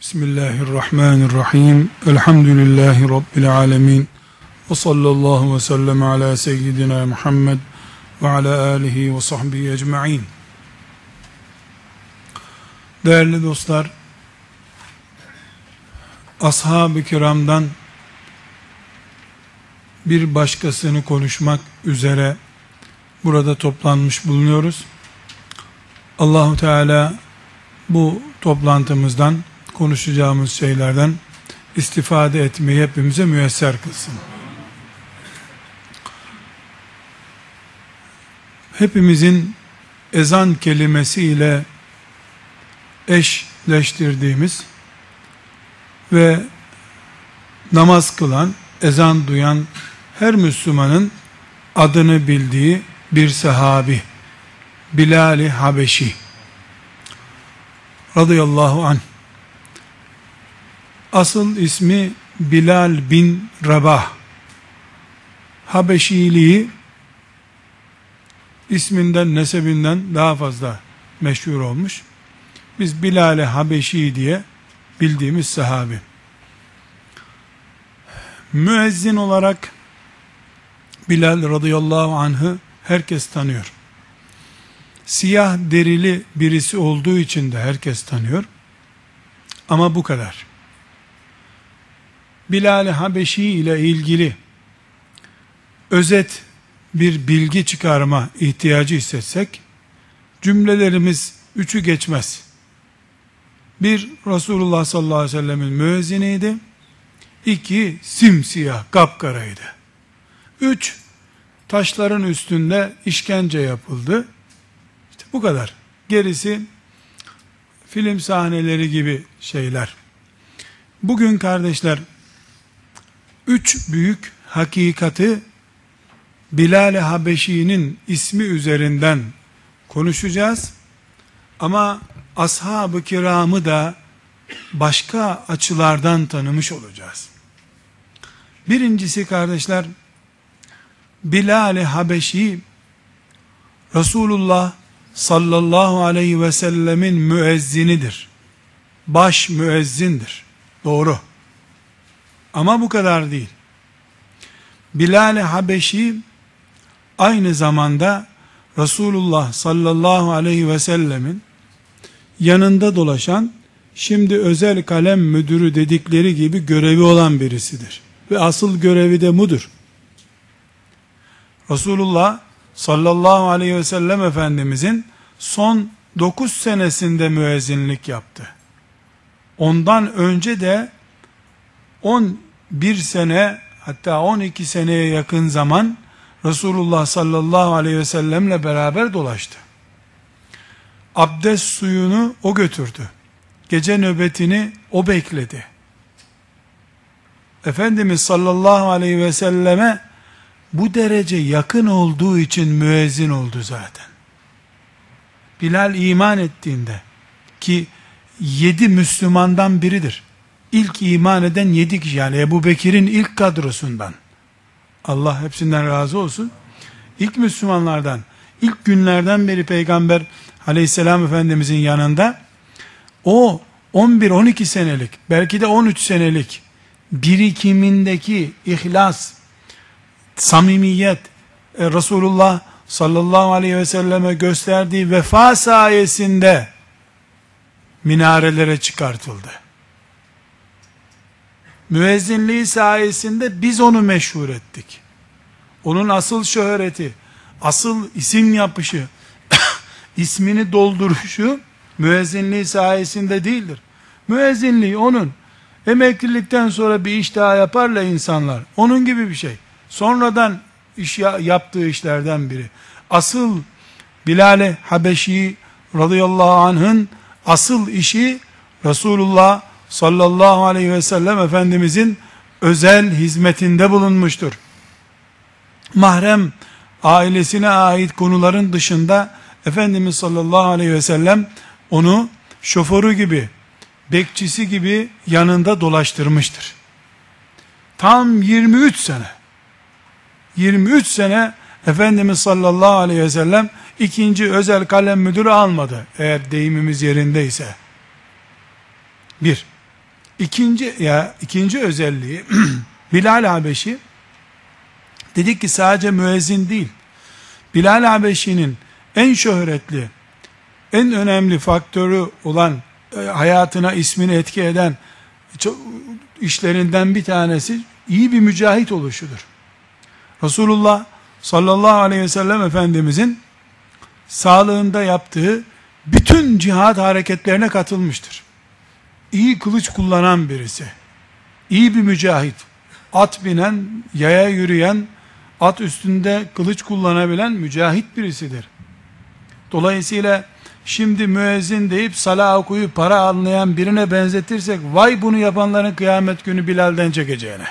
Bismillahirrahmanirrahim. Elhamdülillahi Rabbil alemin. Ve sallallahu ve sellem ala seyyidina Muhammed ve ala alihi ve sahbihi ecma'in. Değerli dostlar, ashab-ı kiramdan bir başkasını konuşmak üzere burada toplanmış bulunuyoruz. Allahu Teala bu toplantımızdan konuşacağımız şeylerden istifade etmeyi hepimize müyesser kılsın. Hepimizin ezan kelimesiyle eşleştirdiğimiz ve namaz kılan, ezan duyan her Müslümanın adını bildiği bir sahabi Bilal-i Habeşi radıyallahu anh asıl ismi Bilal bin Rabah Habeşiliği isminden nesebinden daha fazla meşhur olmuş biz Bilal-i Habeşi diye bildiğimiz sahabi müezzin olarak Bilal radıyallahu anh'ı herkes tanıyor siyah derili birisi olduğu için de herkes tanıyor. Ama bu kadar. Bilal-i Habeşi ile ilgili özet bir bilgi çıkarma ihtiyacı hissetsek, cümlelerimiz üçü geçmez. Bir, Resulullah sallallahu aleyhi ve sellemin müezziniydi. İki, simsiyah, kapkaraydı. Üç, taşların üstünde işkence yapıldı. Bu kadar. Gerisi film sahneleri gibi şeyler. Bugün kardeşler üç büyük hakikati Bilal-i Habeşi'nin ismi üzerinden konuşacağız. Ama ashab-ı kiramı da başka açılardan tanımış olacağız. Birincisi kardeşler Bilal-i Habeşi Resulullah sallallahu aleyhi ve sellemin müezzinidir. Baş müezzindir. Doğru. Ama bu kadar değil. Bilal-i Habeşi aynı zamanda Resulullah sallallahu aleyhi ve sellemin yanında dolaşan şimdi özel kalem müdürü dedikleri gibi görevi olan birisidir. Ve asıl görevi de mudur. Resulullah sallallahu aleyhi ve sellem Efendimizin son 9 senesinde müezzinlik yaptı. Ondan önce de 11 sene hatta 12 seneye yakın zaman Resulullah sallallahu aleyhi ve sellemle beraber dolaştı. Abdest suyunu o götürdü. Gece nöbetini o bekledi. Efendimiz sallallahu aleyhi ve selleme bu derece yakın olduğu için müezzin oldu zaten. Bilal iman ettiğinde ki yedi Müslümandan biridir. İlk iman eden yedi kişi yani Ebu Bekir'in ilk kadrosundan. Allah hepsinden razı olsun. İlk Müslümanlardan, ilk günlerden beri Peygamber aleyhisselam efendimizin yanında o 11-12 senelik belki de 13 senelik birikimindeki ihlas, samimiyet, e, Resulullah sallallahu aleyhi ve selleme gösterdiği vefa sayesinde minarelere çıkartıldı. Müezzinliği sayesinde biz onu meşhur ettik. Onun asıl şöhreti, asıl isim yapışı, ismini dolduruşu müezzinliği sayesinde değildir. Müezzinliği onun emeklilikten sonra bir iş daha yaparla insanlar. Onun gibi bir şey. Sonradan iş yaptığı işlerden biri. Asıl Bilal-i Habeşi radıyallahu anh'ın asıl işi Resulullah sallallahu aleyhi ve sellem Efendimizin özel hizmetinde bulunmuştur. Mahrem ailesine ait konuların dışında Efendimiz sallallahu aleyhi ve sellem onu şoförü gibi, bekçisi gibi yanında dolaştırmıştır. Tam 23 sene 23 sene Efendimiz sallallahu aleyhi ve sellem ikinci özel kalem müdürü almadı. Eğer deyimimiz yerindeyse. Bir. İkinci ya ikinci özelliği Bilal Habeşi dedik ki sadece müezzin değil. Bilal Habeşi'nin en şöhretli, en önemli faktörü olan e, hayatına ismini etki eden işlerinden bir tanesi iyi bir mücahit oluşudur. Resulullah sallallahu aleyhi ve sellem Efendimizin sağlığında yaptığı bütün cihat hareketlerine katılmıştır. İyi kılıç kullanan birisi, iyi bir mücahit, at binen, yaya yürüyen, at üstünde kılıç kullanabilen mücahit birisidir. Dolayısıyla şimdi müezzin deyip sala okuyup para anlayan birine benzetirsek vay bunu yapanların kıyamet günü Bilal'den çekeceğine.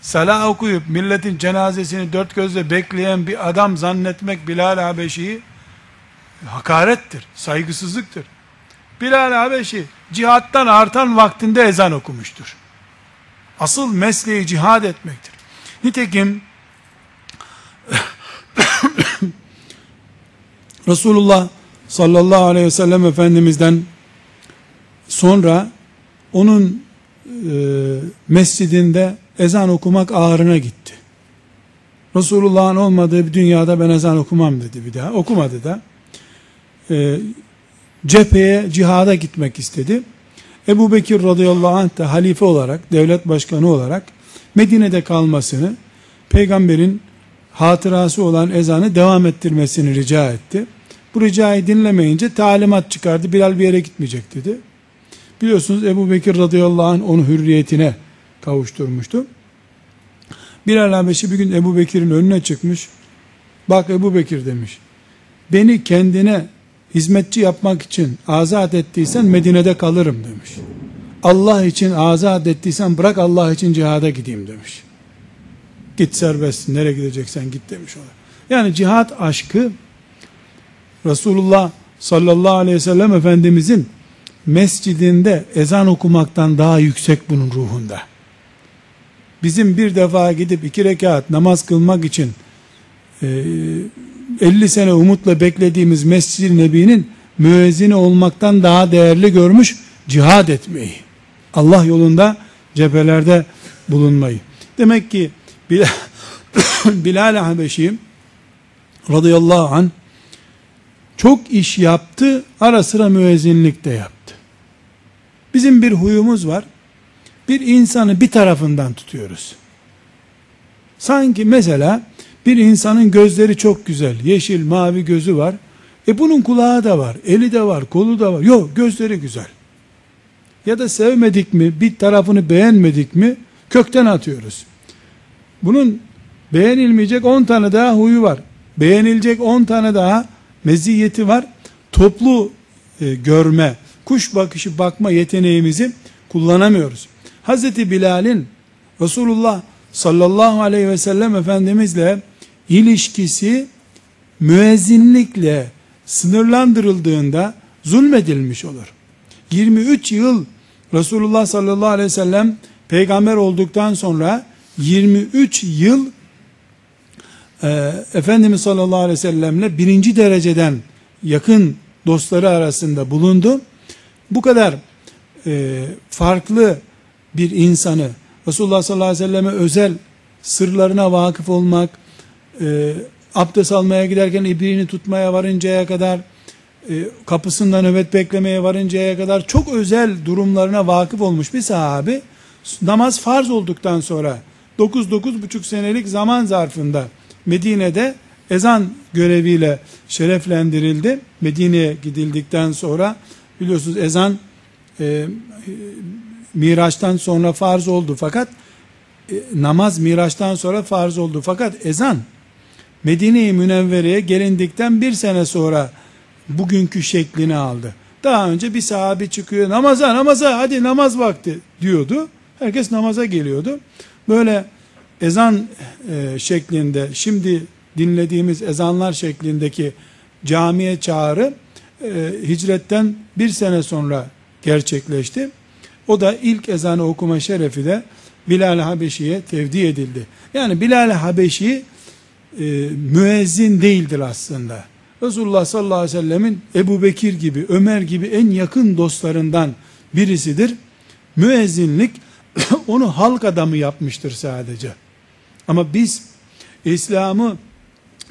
Sala okuyup milletin cenazesini dört gözle bekleyen bir adam zannetmek Bilal Habeşi'yi hakarettir, saygısızlıktır. Bilal Habeşi cihattan artan vaktinde ezan okumuştur. Asıl mesleği cihad etmektir. Nitekim Resulullah sallallahu aleyhi ve sellem Efendimiz'den sonra onun e, mescidinde ezan okumak ağrına gitti. Resulullah'ın olmadığı bir dünyada ben ezan okumam dedi bir daha. Okumadı da. E, cepheye, cihada gitmek istedi. Ebu Bekir radıyallahu anh da halife olarak, devlet başkanı olarak Medine'de kalmasını, peygamberin hatırası olan ezanı devam ettirmesini rica etti. Bu ricayı dinlemeyince talimat çıkardı. Bilal bir yere gitmeyecek dedi. Biliyorsunuz Ebu Bekir radıyallahu anh onu hürriyetine kavuşturmuştu. Bilal Habeşi bir gün Ebu Bekir'in önüne çıkmış. Bak Ebu Bekir demiş. Beni kendine hizmetçi yapmak için azat ettiysen Medine'de kalırım demiş. Allah için azat ettiysen bırak Allah için cihada gideyim demiş. Git serbest nereye gideceksen git demiş ona. Yani cihat aşkı Resulullah sallallahu aleyhi ve sellem Efendimizin mescidinde ezan okumaktan daha yüksek bunun ruhunda. Bizim bir defa gidip iki rekat namaz kılmak için 50 sene umutla beklediğimiz Mescid-i Nebi'nin müezzini olmaktan daha değerli görmüş cihad etmeyi. Allah yolunda cephelerde bulunmayı. Demek ki Bilal, Bilal Habeşi radıyallahu anh çok iş yaptı, ara sıra müezzinlik de yaptı. Bizim bir huyumuz var. Bir insanı bir tarafından tutuyoruz. Sanki mesela bir insanın gözleri çok güzel, yeşil, mavi gözü var. E bunun kulağı da var, eli de var, kolu da var. Yok, gözleri güzel. Ya da sevmedik mi, bir tarafını beğenmedik mi, kökten atıyoruz. Bunun beğenilmeyecek 10 tane daha huyu var. Beğenilecek 10 tane daha meziyeti var. Toplu e, görme, kuş bakışı bakma yeteneğimizi kullanamıyoruz. Hazreti Bilal'in Resulullah sallallahu aleyhi ve sellem Efendimizle ilişkisi müezzinlikle sınırlandırıldığında zulmedilmiş olur. 23 yıl Resulullah sallallahu aleyhi ve sellem peygamber olduktan sonra 23 yıl e, Efendimiz sallallahu aleyhi ve sellemle birinci dereceden yakın dostları arasında bulundu. Bu kadar e, farklı bir insanı Resulullah sallallahu aleyhi ve selleme özel sırlarına vakıf olmak, e, abdest almaya giderken ibriğini tutmaya varıncaya kadar, e, kapısında nöbet beklemeye varıncaya kadar çok özel durumlarına vakıf olmuş bir sahabi, namaz farz olduktan sonra 9-9,5 senelik zaman zarfında Medine'de ezan göreviyle şereflendirildi. Medine'ye gidildikten sonra biliyorsunuz ezan e, Miraç'tan sonra farz oldu fakat e, namaz Miraç'tan sonra farz oldu fakat ezan Medine-i Münevvere'ye gelindikten bir sene sonra bugünkü şeklini aldı. Daha önce bir sahabi çıkıyor namaza namaza hadi namaz vakti diyordu. Herkes namaza geliyordu. Böyle ezan e, şeklinde şimdi dinlediğimiz ezanlar şeklindeki camiye çağrı e, hicretten bir sene sonra gerçekleşti. O da ilk ezanı okuma şerefi de Bilal Habeşi'ye tevdi edildi. Yani Bilal Habeşi e, müezzin değildir aslında. Resulullah sallallahu aleyhi ve sellemin Ebu Bekir gibi, Ömer gibi en yakın dostlarından birisidir. müezzinlik onu halk adamı yapmıştır sadece. Ama biz İslam'ı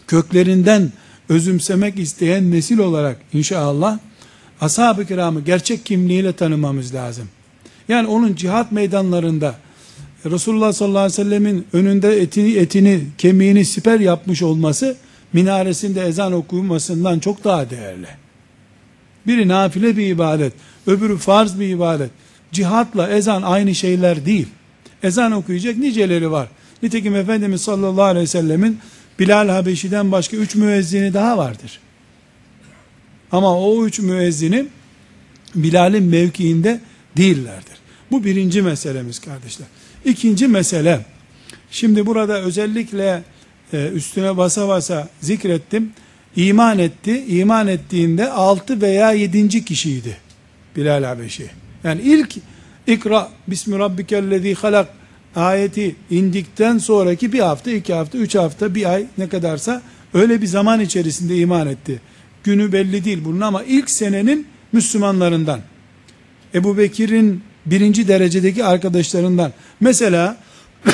köklerinden özümsemek isteyen nesil olarak inşallah ashab-ı kiramı gerçek kimliğiyle tanımamız lazım. Yani onun cihat meydanlarında Resulullah sallallahu aleyhi ve sellemin önünde etini, etini, kemiğini siper yapmış olması minaresinde ezan okunmasından çok daha değerli. Biri nafile bir ibadet, öbürü farz bir ibadet. Cihatla ezan aynı şeyler değil. Ezan okuyacak niceleri var. Nitekim Efendimiz sallallahu aleyhi ve sellemin Bilal Habeşi'den başka üç müezzini daha vardır. Ama o üç müezzini Bilal'in mevkiinde değillerdir. Bu birinci meselemiz kardeşler. İkinci mesele, şimdi burada özellikle e, üstüne basa basa zikrettim. İman etti. İman ettiğinde altı veya yedinci kişiydi Bilal Habeşi. Yani ilk ikra bismi rabbikellezi halak ayeti indikten sonraki bir hafta, iki hafta, üç hafta, bir ay ne kadarsa öyle bir zaman içerisinde iman etti. Günü belli değil bunun ama ilk senenin Müslümanlarından. Ebu Bekir'in birinci derecedeki arkadaşlarından. Mesela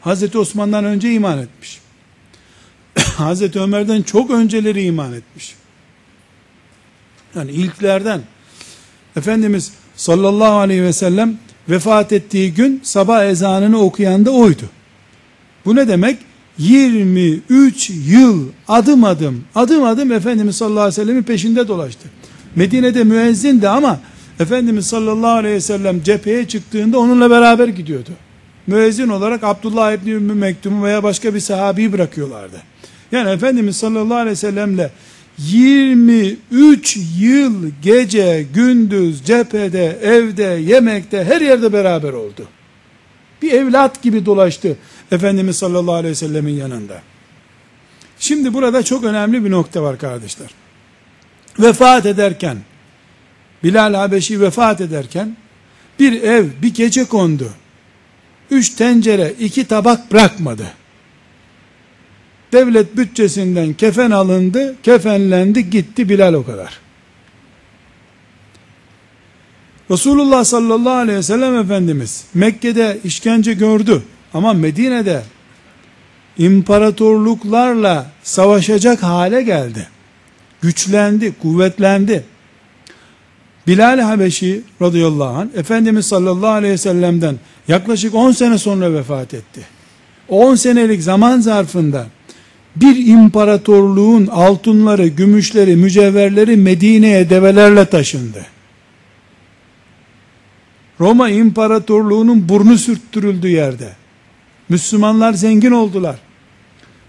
Hazreti Osman'dan önce iman etmiş. Hazreti Ömer'den çok önceleri iman etmiş. Yani ilklerden. Efendimiz sallallahu aleyhi ve sellem vefat ettiği gün sabah ezanını okuyan da oydu. Bu ne demek? 23 yıl adım adım adım adım Efendimiz sallallahu aleyhi ve sellemin peşinde dolaştı. Medine'de müezzindi ama Efendimiz sallallahu aleyhi ve sellem cepheye çıktığında onunla beraber gidiyordu. Müezzin olarak Abdullah İbni Ümmü Mektum'u veya başka bir sahabeyi bırakıyorlardı. Yani Efendimiz sallallahu aleyhi ve sellemle 23 yıl gece gündüz cephede evde yemekte her yerde beraber oldu. Bir evlat gibi dolaştı Efendimiz sallallahu aleyhi ve sellemin yanında. Şimdi burada çok önemli bir nokta var kardeşler. Vefat ederken Bilal Habeşi vefat ederken bir ev bir gece kondu. Üç tencere iki tabak bırakmadı. Devlet bütçesinden kefen alındı, kefenlendi, gitti Bilal o kadar. Resulullah sallallahu aleyhi ve sellem Efendimiz Mekke'de işkence gördü ama Medine'de imparatorluklarla savaşacak hale geldi. Güçlendi, kuvvetlendi. Bilal Habeşi radıyallahu anh Efendimiz sallallahu aleyhi ve sellem'den yaklaşık 10 sene sonra vefat etti. O 10 senelik zaman zarfında bir imparatorluğun altınları, gümüşleri, mücevherleri Medine'ye develerle taşındı. Roma İmparatorluğu'nun burnu sürttürüldü yerde. Müslümanlar zengin oldular.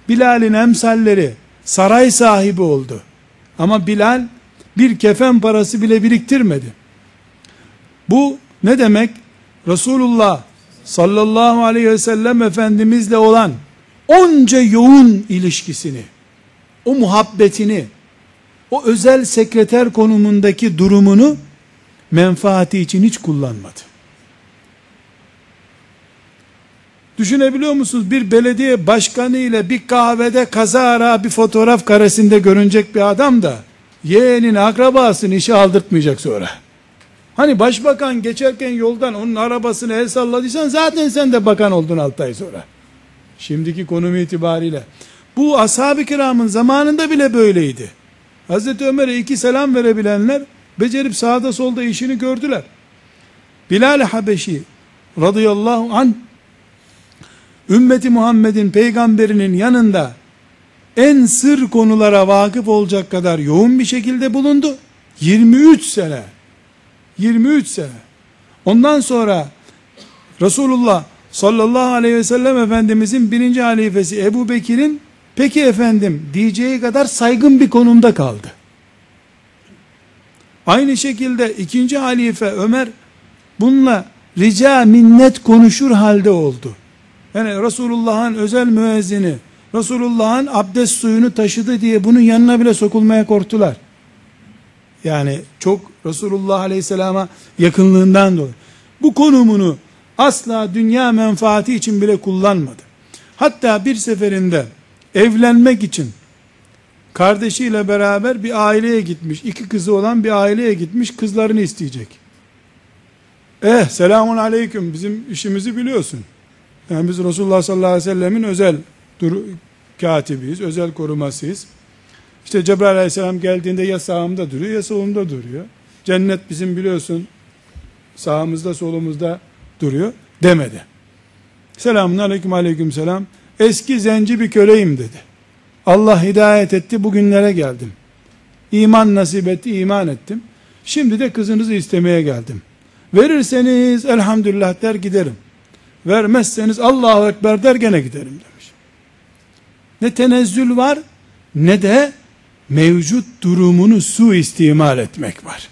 Bilal'in emsalleri saray sahibi oldu. Ama Bilal bir kefen parası bile biriktirmedi. Bu ne demek? Resulullah sallallahu aleyhi ve sellem Efendimizle olan onca yoğun ilişkisini, o muhabbetini, o özel sekreter konumundaki durumunu menfaati için hiç kullanmadı. Düşünebiliyor musunuz? Bir belediye başkanı ile bir kahvede kazara bir fotoğraf karesinde görünecek bir adam da yeğenin akrabasını işe aldırtmayacak sonra. Hani başbakan geçerken yoldan onun arabasını el salladıysan zaten sen de bakan oldun 6 ay sonra. Şimdiki konum itibariyle. Bu ashab-ı kiramın zamanında bile böyleydi. Hazreti Ömer'e iki selam verebilenler becerip sağda solda işini gördüler. Bilal Habeşi radıyallahu an ümmeti Muhammed'in peygamberinin yanında en sır konulara vakıf olacak kadar yoğun bir şekilde bulundu. 23 sene 23 sene ondan sonra Resulullah sallallahu aleyhi ve sellem Efendimizin birinci halifesi Ebu Bekir'in peki efendim diyeceği kadar saygın bir konumda kaldı. Aynı şekilde ikinci halife Ömer bununla rica minnet konuşur halde oldu. Yani Resulullah'ın özel müezzini Resulullah'ın abdest suyunu taşıdı diye bunun yanına bile sokulmaya korktular. Yani çok Resulullah Aleyhisselam'a yakınlığından dolayı. Bu konumunu asla dünya menfaati için bile kullanmadı. Hatta bir seferinde evlenmek için kardeşiyle beraber bir aileye gitmiş. iki kızı olan bir aileye gitmiş kızlarını isteyecek. Eh selamun aleyküm bizim işimizi biliyorsun. Yani biz Resulullah sallallahu aleyhi ve sellemin özel dur katibiyiz, özel korumasıyız. İşte Cebrail aleyhisselam geldiğinde ya sağımda duruyor ya solumda duruyor. Cennet bizim biliyorsun sağımızda solumuzda duruyor demedi. Selamun aleyküm aleyküm selam. Eski zenci bir köleyim dedi. Allah hidayet etti bugünlere geldim. İman nasip etti iman ettim. Şimdi de kızınızı istemeye geldim. Verirseniz elhamdülillah der giderim. Vermezseniz Allahu Ekber der gene giderim demiş. Ne tenezzül var ne de mevcut durumunu suistimal etmek var.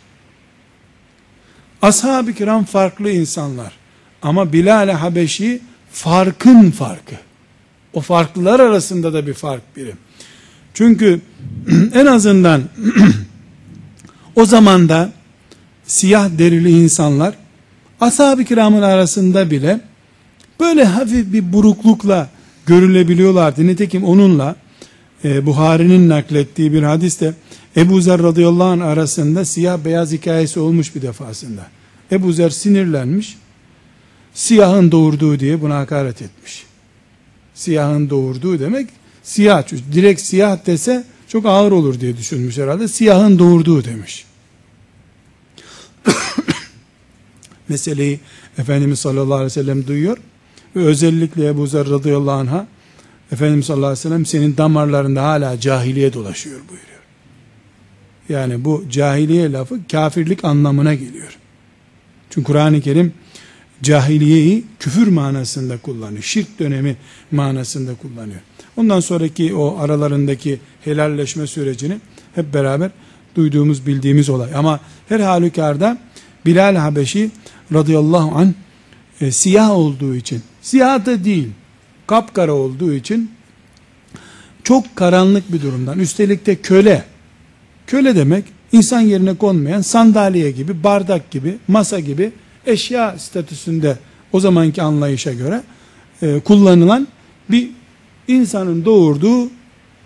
Ashab-ı kiram farklı insanlar. Ama Bilal-i Habeşi farkın farkı. O farklılar arasında da bir fark biri. Çünkü en azından o zamanda siyah derili insanlar ashab-ı kiramın arasında bile böyle hafif bir buruklukla görülebiliyorlardı. Nitekim onunla e, Buhari'nin naklettiği bir hadiste Ebu Zer radıyallahu anh arasında siyah beyaz hikayesi olmuş bir defasında. Ebu Zer sinirlenmiş. Siyahın doğurduğu diye buna hakaret etmiş. Siyahın doğurduğu demek siyah. Direkt siyah dese çok ağır olur diye düşünmüş herhalde. Siyahın doğurduğu demiş. Meseleyi Efendimiz sallallahu aleyhi ve sellem duyuyor ve özellikle Ebu Zer radıyallahu anh'a Efendimiz sallallahu aleyhi ve sellem senin damarlarında hala cahiliye dolaşıyor buyuruyor. Yani bu cahiliye lafı kafirlik anlamına geliyor. Çünkü Kur'an-ı Kerim cahiliyeyi küfür manasında kullanıyor. Şirk dönemi manasında kullanıyor. Ondan sonraki o aralarındaki helalleşme sürecini hep beraber duyduğumuz bildiğimiz olay. Ama her halükarda Bilal Habeşi radıyallahu an e, siyah olduğu için siyah da değil kapkara olduğu için çok karanlık bir durumdan üstelik de köle köle demek insan yerine konmayan sandalye gibi bardak gibi masa gibi eşya statüsünde o zamanki anlayışa göre e, kullanılan bir insanın doğurduğu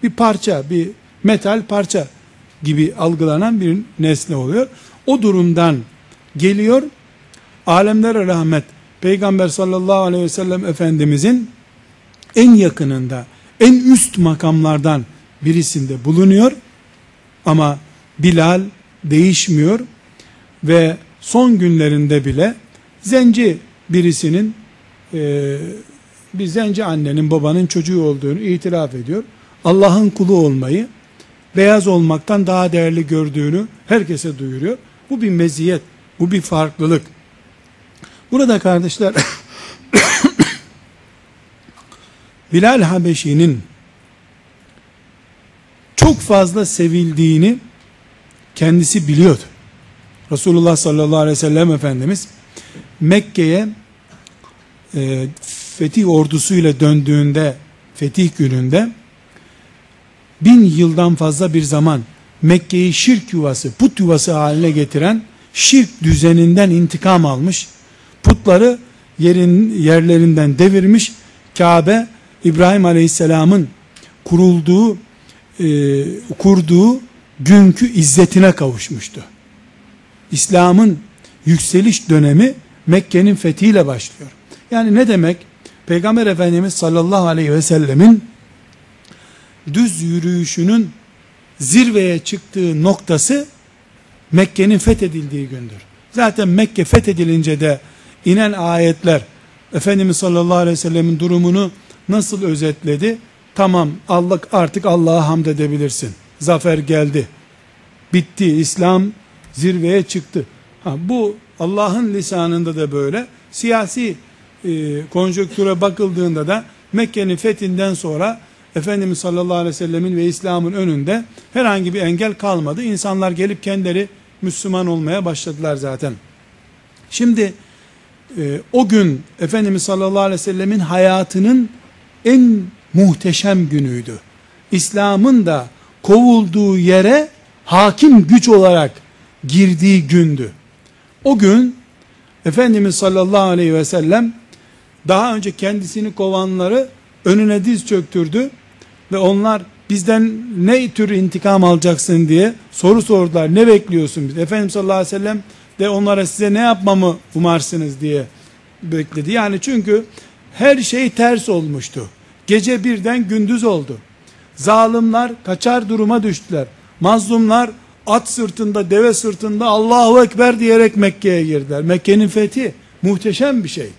bir parça bir metal parça gibi algılanan bir nesne oluyor. O durumdan geliyor alemlere rahmet Peygamber sallallahu aleyhi ve sellem Efendimizin en yakınında, en üst makamlardan birisinde bulunuyor. Ama Bilal değişmiyor ve son günlerinde bile zenci birisinin e, bir zenci annenin babanın çocuğu olduğunu itiraf ediyor. Allah'ın kulu olmayı beyaz olmaktan daha değerli gördüğünü herkese duyuruyor. Bu bir meziyet, bu bir farklılık. Burada kardeşler Bilal Habeşi'nin çok fazla sevildiğini kendisi biliyordu. Resulullah sallallahu aleyhi ve sellem Efendimiz Mekke'ye e, fetih ordusuyla döndüğünde fetih gününde bin yıldan fazla bir zaman Mekke'yi şirk yuvası, put yuvası haline getiren şirk düzeninden intikam almış. Putları yerin yerlerinden devirmiş. Kabe İbrahim Aleyhisselam'ın kurulduğu e, kurduğu günkü izzetine kavuşmuştu. İslam'ın yükseliş dönemi Mekke'nin fethiyle başlıyor. Yani ne demek? Peygamber Efendimiz sallallahu aleyhi ve sellemin düz yürüyüşünün zirveye çıktığı noktası Mekke'nin fethedildiği gündür. Zaten Mekke fethedilince de inen ayetler Efendimiz sallallahu aleyhi ve sellemin durumunu nasıl özetledi? Tamam Allah artık Allah'a hamd edebilirsin. Zafer geldi. Bitti. İslam zirveye çıktı. Ha, bu Allah'ın lisanında da böyle. Siyasi e, konjöktüre bakıldığında da Mekke'nin fethinden sonra Efendimiz sallallahu aleyhi ve sellemin ve İslam'ın önünde herhangi bir engel kalmadı. İnsanlar gelip kendileri Müslüman olmaya başladılar zaten. Şimdi e, o gün Efendimiz sallallahu aleyhi ve sellemin hayatının en muhteşem günüydü. İslam'ın da kovulduğu yere hakim güç olarak girdiği gündü. O gün Efendimiz sallallahu aleyhi ve sellem daha önce kendisini kovanları önüne diz çöktürdü ve onlar bizden ne tür intikam alacaksın diye soru sordular. Ne bekliyorsun biz? Efendimiz sallallahu aleyhi ve sellem de onlara size ne yapmamı umarsınız diye bekledi. Yani çünkü her şey ters olmuştu. Gece birden gündüz oldu. Zalimler kaçar duruma düştüler. Mazlumlar at sırtında, deve sırtında Allahu Ekber diyerek Mekke'ye girdiler. Mekke'nin fethi muhteşem bir şey.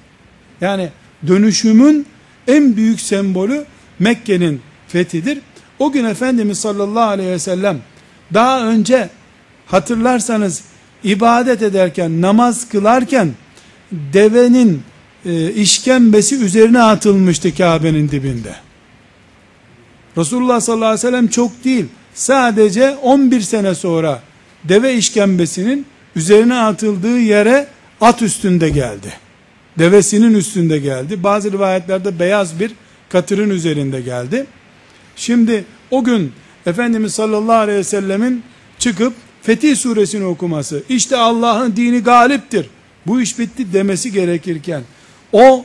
Yani dönüşümün en büyük sembolü Mekke'nin fethidir. O gün Efendimiz sallallahu aleyhi ve sellem daha önce hatırlarsanız ibadet ederken, namaz kılarken devenin e, işkembesi üzerine atılmıştı Kabe'nin dibinde. Resulullah sallallahu aleyhi ve sellem çok değil, sadece 11 sene sonra deve işkembesinin üzerine atıldığı yere at üstünde geldi. Devesinin üstünde geldi. Bazı rivayetlerde beyaz bir katırın üzerinde geldi. Şimdi o gün Efendimiz sallallahu aleyhi ve sellemin çıkıp Fetih suresini okuması, işte Allah'ın dini galiptir, bu iş bitti demesi gerekirken, o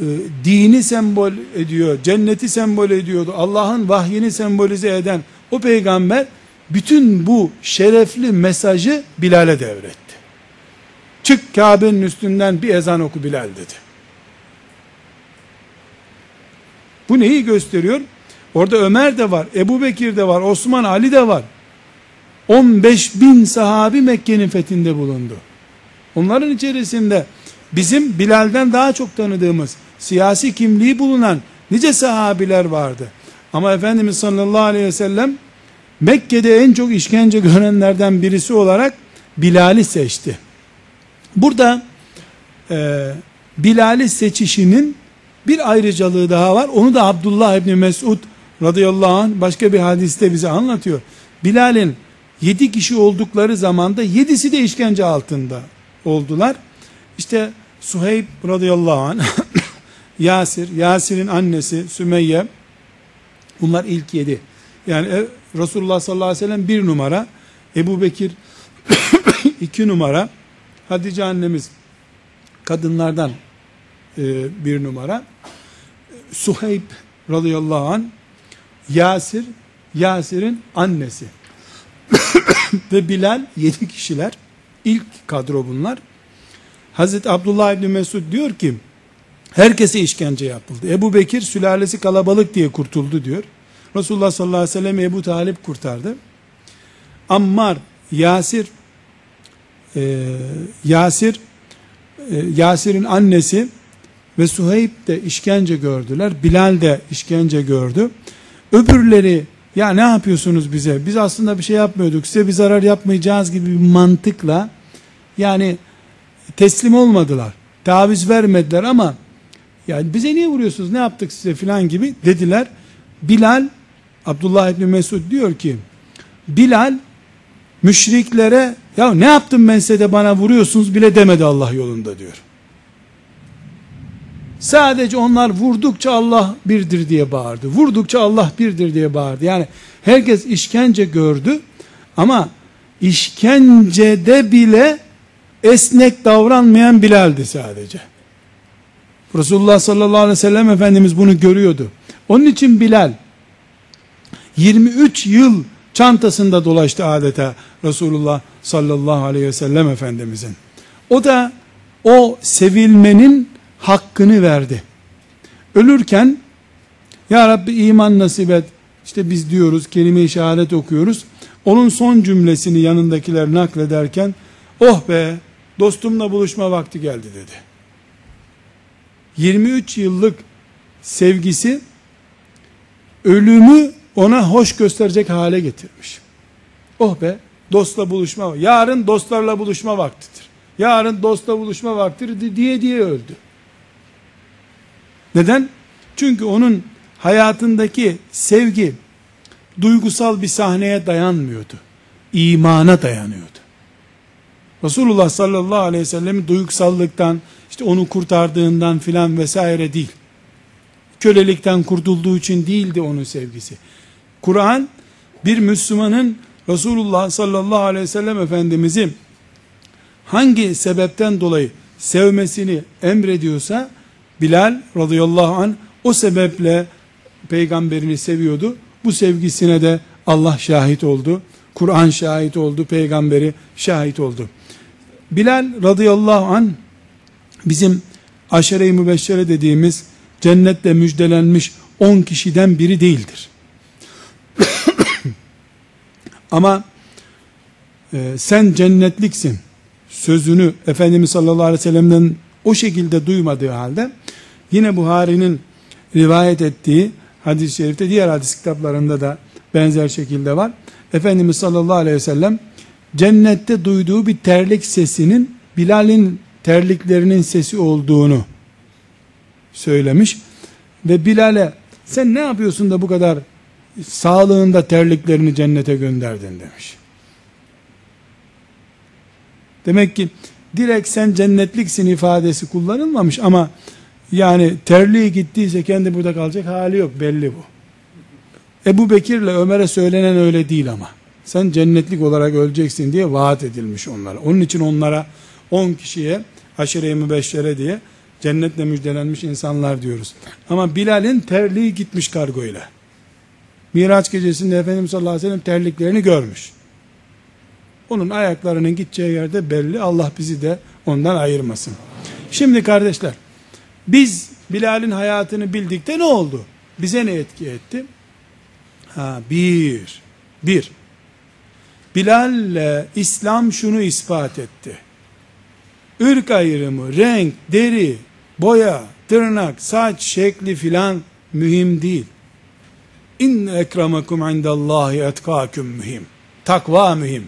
e, dini sembol ediyor, cenneti sembol ediyordu, Allah'ın vahyini sembolize eden o peygamber, bütün bu şerefli mesajı Bilal'e devretti. Çık Kabe'nin üstünden bir ezan oku Bilal dedi. Bu neyi gösteriyor? Orada Ömer de var, Ebu Bekir de var, Osman Ali de var. 15 bin sahabi Mekke'nin fethinde bulundu. Onların içerisinde bizim Bilal'den daha çok tanıdığımız siyasi kimliği bulunan nice sahabiler vardı. Ama Efendimiz sallallahu aleyhi ve sellem Mekke'de en çok işkence görenlerden birisi olarak Bilal'i seçti. Burada e, Bilal'i seçişinin bir ayrıcalığı daha var. Onu da Abdullah İbni Mesud radıyallahu anh başka bir hadiste bize anlatıyor. Bilal'in yedi kişi oldukları zamanda yedisi de işkence altında oldular. İşte Suheyb radıyallahu anh, Yasir, Yasir'in annesi Sümeyye, bunlar ilk yedi. Yani e, Resulullah sallallahu aleyhi ve sellem bir numara, Ebu Bekir iki numara, Hatice annemiz kadınlardan e, bir numara, Suheyb radıyallahu anh, Yasir, Yasir'in annesi. ve Bilal yedi kişiler. ilk kadro bunlar. Hazreti Abdullah İbni Mesud diyor ki herkese işkence yapıldı. Ebu Bekir sülalesi kalabalık diye kurtuldu diyor. Resulullah sallallahu aleyhi ve sellem Ebu Talip kurtardı. Ammar, Yasir e, Yasir e, Yasir'in annesi ve Suheyb de işkence gördüler. Bilal de işkence gördü. Öbürleri ya ne yapıyorsunuz bize? Biz aslında bir şey yapmıyorduk. Size bir zarar yapmayacağız gibi bir mantıkla yani teslim olmadılar. Taviz vermediler ama yani bize niye vuruyorsunuz? Ne yaptık size filan gibi dediler. Bilal Abdullah İbni Mesud diyor ki Bilal müşriklere ya ne yaptım ben size de bana vuruyorsunuz bile demedi Allah yolunda diyor. Sadece onlar vurdukça Allah birdir diye bağırdı. Vurdukça Allah birdir diye bağırdı. Yani herkes işkence gördü ama işkencede bile esnek davranmayan Bilal'di sadece. Resulullah sallallahu aleyhi ve sellem Efendimiz bunu görüyordu. Onun için Bilal 23 yıl çantasında dolaştı adeta Resulullah sallallahu aleyhi ve sellem Efendimizin. O da o sevilmenin hakkını verdi. Ölürken Ya Rabbi iman nasip et. İşte biz diyoruz kelime-i şehadet okuyoruz. Onun son cümlesini yanındakiler naklederken oh be dostumla buluşma vakti geldi dedi. 23 yıllık sevgisi ölümü ona hoş gösterecek hale getirmiş. Oh be dostla buluşma yarın dostlarla buluşma vaktidir. Yarın dostla buluşma vaktidir diye diye öldü. Neden? Çünkü onun hayatındaki sevgi duygusal bir sahneye dayanmıyordu. İmana dayanıyordu. Resulullah sallallahu aleyhi ve sellemin duygusallıktan, işte onu kurtardığından filan vesaire değil. Kölelikten kurtulduğu için değildi onun sevgisi. Kur'an bir Müslümanın Resulullah sallallahu aleyhi ve sellem Efendimiz'i hangi sebepten dolayı sevmesini emrediyorsa Bilal radıyallahu an o sebeple peygamberini seviyordu. Bu sevgisine de Allah şahit oldu. Kur'an şahit oldu. Peygamberi şahit oldu. Bilal radıyallahu an bizim aşere-i mübeşşere dediğimiz cennetle müjdelenmiş 10 kişiden biri değildir. Ama e, sen cennetliksin sözünü Efendimiz sallallahu aleyhi ve sellem'den o şekilde duymadığı halde yine Buhari'nin rivayet ettiği hadis-i şerifte diğer hadis kitaplarında da benzer şekilde var. Efendimiz sallallahu aleyhi ve sellem cennette duyduğu bir terlik sesinin Bilal'in terliklerinin sesi olduğunu söylemiş ve Bilal'e sen ne yapıyorsun da bu kadar sağlığında terliklerini cennete gönderdin demiş. Demek ki direkt sen cennetliksin ifadesi kullanılmamış ama yani terliği gittiyse kendi burada kalacak hali yok belli bu. Ebu Bekir'le Ömer'e söylenen öyle değil ama. Sen cennetlik olarak öleceksin diye vaat edilmiş onlara. Onun için onlara 10 kişiye aşire-i mübeşşere diye cennetle müjdelenmiş insanlar diyoruz. Ama Bilal'in terliği gitmiş kargoyla. Miraç gecesinde Efendimiz sallallahu aleyhi ve sellem terliklerini görmüş. Onun ayaklarının gideceği yerde belli. Allah bizi de ondan ayırmasın. Şimdi kardeşler, biz Bilal'in hayatını bildikte ne oldu? Bize ne etki etti? Ha, bir, bir, Bilal'le İslam şunu ispat etti. Irk ayrımı, renk, deri, boya, tırnak, saç şekli filan mühim değil. İnne ekramakum indallahi etkâküm mühim. Takva mühim.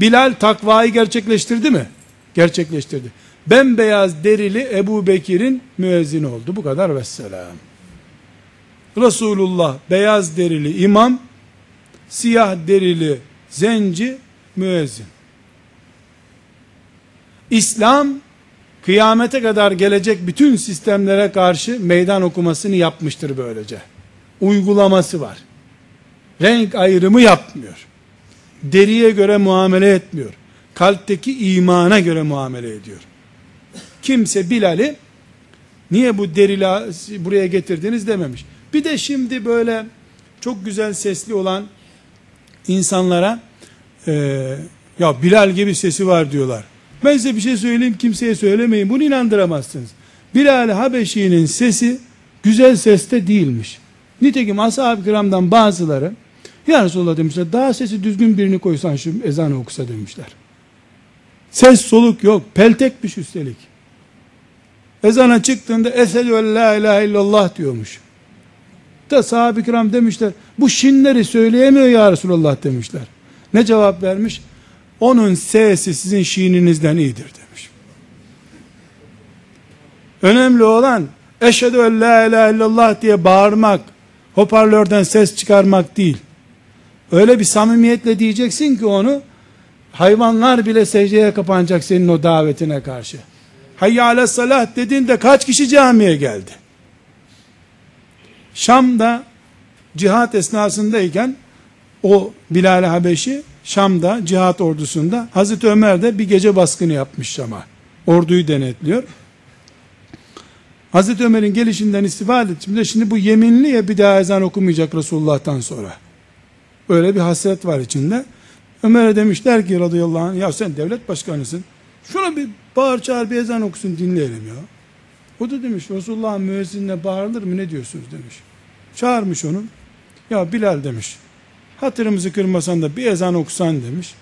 Bilal takvayı gerçekleştirdi mi? Gerçekleştirdi. Bembeyaz derili Ebu Bekir'in müezzini oldu. Bu kadar vesselam. Resulullah beyaz derili imam, siyah derili zenci müezzin. İslam kıyamete kadar gelecek bütün sistemlere karşı meydan okumasını yapmıştır böylece. Uygulaması var. Renk ayrımı yapmıyor. Deriye göre muamele etmiyor. Kalpteki imana göre muamele ediyor. Kimse Bilal'i niye bu derila buraya getirdiniz dememiş. Bir de şimdi böyle çok güzel sesli olan insanlara e, ya Bilal gibi sesi var diyorlar. Ben size bir şey söyleyeyim kimseye söylemeyin. Bunu inandıramazsınız. Bilal Habeşi'nin sesi güzel seste değilmiş. Nitekim ashab-ı kiramdan bazıları ya Resulallah demişler daha sesi düzgün birini koysan şu ezanı okusa demişler. Ses soluk yok. Peltekmiş üstelik. Ezana çıktığında esedü en la ilahe illallah diyormuş. Da sahabe-i kiram demişler bu şinleri söyleyemiyor ya Resulallah demişler. Ne cevap vermiş? Onun sesi sizin şiininizden iyidir demiş. Önemli olan eşhedü en la ilahe illallah diye bağırmak, hoparlörden ses çıkarmak değil. Öyle bir samimiyetle diyeceksin ki onu hayvanlar bile secdeye kapanacak senin o davetine karşı. Hayya ale salah dediğinde kaç kişi camiye geldi? Şam'da cihat esnasındayken o Bilal Habeşi Şam'da cihat ordusunda Hazreti Ömer de bir gece baskını yapmış Şam'a. Orduyu denetliyor. Hazreti Ömer'in gelişinden istifade ettiğimde şimdi bu yeminli ya bir daha ezan okumayacak Resulullah'tan sonra. Öyle bir hasret var içinde. Ömer'e demişler ki radıyallahu anh ya sen devlet başkanısın. Şuna bir bağır çağır bir ezan okusun dinleyelim ya. O da demiş Resulullah'ın müezzinle bağırılır mı ne diyorsunuz demiş. Çağırmış onu. Ya Bilal demiş. Hatırımızı kırmasan da bir ezan okusan demiş.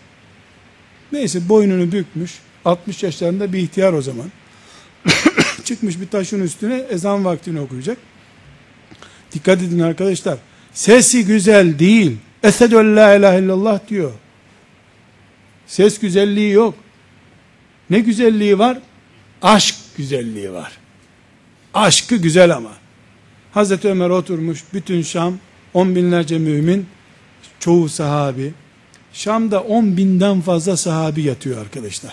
Neyse boynunu bükmüş. 60 yaşlarında bir ihtiyar o zaman. Çıkmış bir taşın üstüne ezan vaktini okuyacak. Dikkat edin arkadaşlar. Sesi güzel değil. Esedü la ilahe illallah diyor. Ses güzelliği yok. Ne güzelliği var? Aşk güzelliği var. Aşkı güzel ama. Hazreti Ömer oturmuş, bütün Şam, on binlerce mümin, çoğu sahabi. Şam'da on binden fazla sahabi yatıyor arkadaşlar.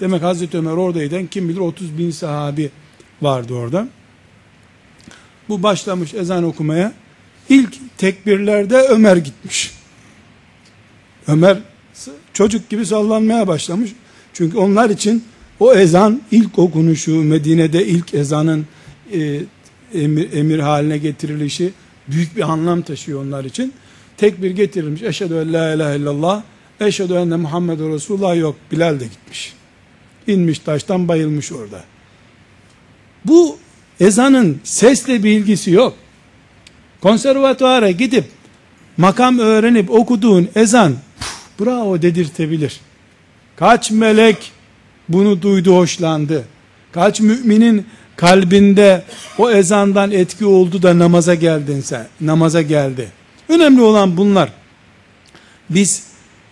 Demek Hazreti Ömer oradayken kim bilir 30 bin sahabi vardı orada. Bu başlamış ezan okumaya. İlk tekbirlerde Ömer gitmiş. Ömer çocuk gibi sallanmaya başlamış. Çünkü onlar için o ezan ilk okunuşu Medine'de ilk ezanın e, emir, emir haline getirilişi büyük bir anlam taşıyor onlar için. Tekbir getirilmiş. Eşhedü en la ilahe illallah. Eşhedü enne Muhammed Resulullah yok. Bilal de gitmiş. inmiş taştan bayılmış orada. Bu ezanın sesle bir ilgisi yok. Konservatuara gidip makam öğrenip okuduğun ezan bravo dedirtebilir. Kaç melek bunu duydu hoşlandı. Kaç müminin kalbinde o ezandan etki oldu da namaza geldin sen. Namaza geldi. Önemli olan bunlar. Biz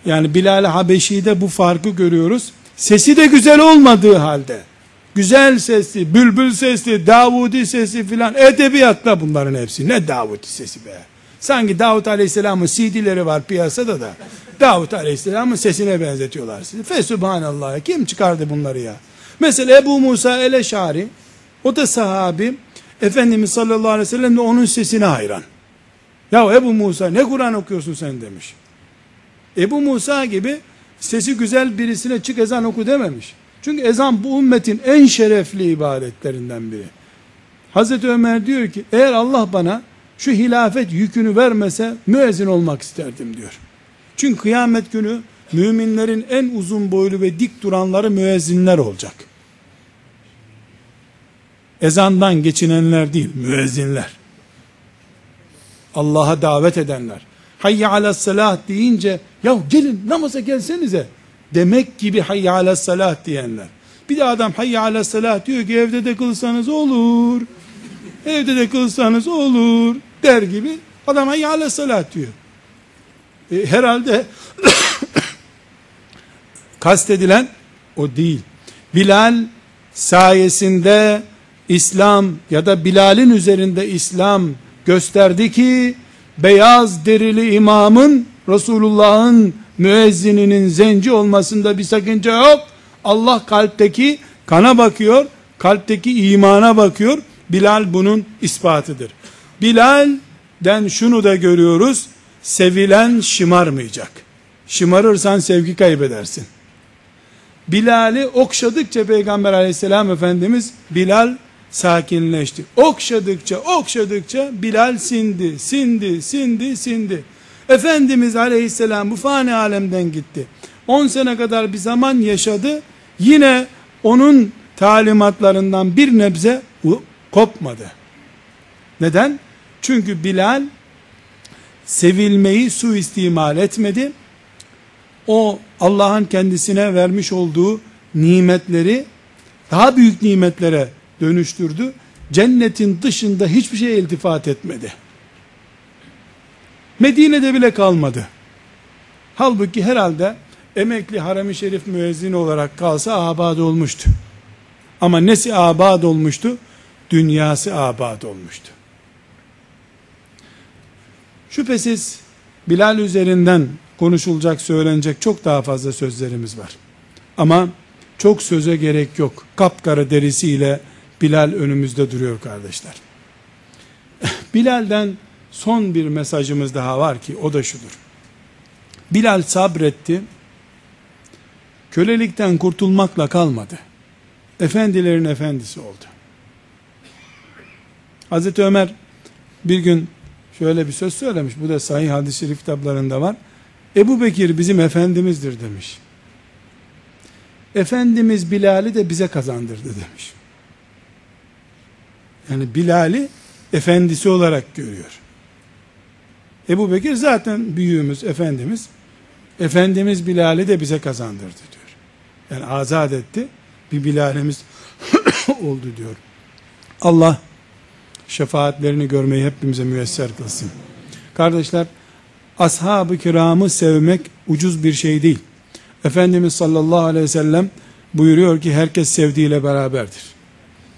yani Bilal Habeşi'de bu farkı görüyoruz. Sesi de güzel olmadığı halde. Güzel sesli, bülbül sesli, Davudi sesi filan edebiyatta bunların hepsi. Ne Davudi sesi be. Sanki Davut Aleyhisselam'ın CD'leri var piyasada da. Davut Aleyhisselam'ın sesine benzetiyorlar sizi. Fesubhanallah. Kim çıkardı bunları ya? Mesela Ebu Musa el-Eşari, o da sahabi, Efendimiz sallallahu aleyhi ve sellem de onun sesine hayran. Ya Ebu Musa ne Kur'an okuyorsun sen demiş. Ebu Musa gibi sesi güzel birisine çık ezan oku dememiş. Çünkü ezan bu ümmetin en şerefli ibadetlerinden biri. Hazreti Ömer diyor ki eğer Allah bana şu hilafet yükünü vermese müezzin olmak isterdim diyor. Çünkü kıyamet günü müminlerin en uzun boylu ve dik duranları müezzinler olacak. Ezandan geçinenler değil, müezzinler. Allah'a davet edenler. Hayya ala salah deyince, ya gelin namaza gelsenize demek gibi hayya ala salah diyenler. Bir de adam hayya ala salah diyor ki evde de kılsanız olur. Evde de kılsanız olur der gibi adam hayya ala salah diyor. E, herhalde kastedilen o değil. Bilal sayesinde İslam ya da Bilal'in üzerinde İslam gösterdi ki beyaz derili imamın Resulullah'ın müezzininin zenci olmasında bir sakınca yok. Allah kalpteki kana bakıyor, kalpteki imana bakıyor. Bilal bunun ispatıdır. Bilal'den şunu da görüyoruz. Sevilen şımarmayacak. Şımarırsan sevgi kaybedersin. Bilal'i okşadıkça Peygamber aleyhisselam Efendimiz Bilal sakinleşti. Okşadıkça okşadıkça Bilal sindi, sindi, sindi, sindi. Efendimiz aleyhisselam bu fani alemden gitti. 10 sene kadar bir zaman yaşadı. Yine onun talimatlarından bir nebze kopmadı. Neden? Çünkü Bilal sevilmeyi suistimal etmedi. O Allah'ın kendisine vermiş olduğu nimetleri daha büyük nimetlere dönüştürdü. Cennetin dışında hiçbir şeye iltifat etmedi. Medine'de bile kalmadı. Halbuki herhalde emekli harem-i şerif müezzini olarak kalsa abad olmuştu. Ama nesi abad olmuştu? Dünyası abad olmuştu. Şüphesiz Bilal üzerinden konuşulacak, söylenecek çok daha fazla sözlerimiz var. Ama çok söze gerek yok. Kapkara derisiyle Bilal önümüzde duruyor kardeşler. Bilal'den son bir mesajımız daha var ki o da şudur. Bilal sabretti. Kölelikten kurtulmakla kalmadı. Efendilerin efendisi oldu. Hazreti Ömer bir gün şöyle bir söz söylemiş. Bu da sahih hadis-i şerif kitaplarında var. Ebu Bekir bizim efendimizdir demiş. Efendimiz Bilal'i de bize kazandırdı demiş. Yani Bilal'i efendisi olarak görüyor. Ebu Bekir zaten büyüğümüz, efendimiz. Efendimiz Bilal'i de bize kazandırdı diyor. Yani azat etti. Bir Bilal'imiz oldu diyor. Allah şefaatlerini görmeyi hepimize müyesser kılsın. Kardeşler, ashab-ı kiramı sevmek ucuz bir şey değil. Efendimiz sallallahu aleyhi ve sellem buyuruyor ki herkes sevdiğiyle beraberdir.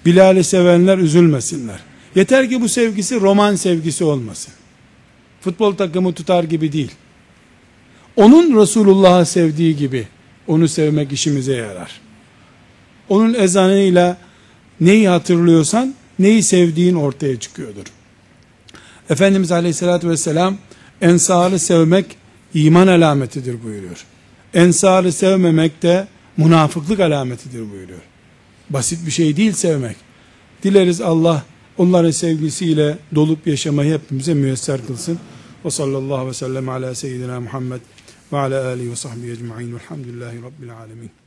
Bilal'i sevenler üzülmesinler. Yeter ki bu sevgisi roman sevgisi olmasın. Futbol takımı tutar gibi değil. Onun Resulullah'ı sevdiği gibi onu sevmek işimize yarar. Onun ezanıyla neyi hatırlıyorsan neyi sevdiğin ortaya çıkıyordur. Efendimiz Aleyhisselatü Vesselam ensarı sevmek iman alametidir buyuruyor. Ensarı sevmemek de münafıklık alametidir buyuruyor. Basit bir şey değil sevmek. Dileriz Allah onların sevgisiyle dolup yaşamayı hepimize müyesser kılsın. Ve sallallahu ve sellem ala seyyidina Muhammed ve ala alihi ve sahbihi ecma'in velhamdülillahi rabbil alemin.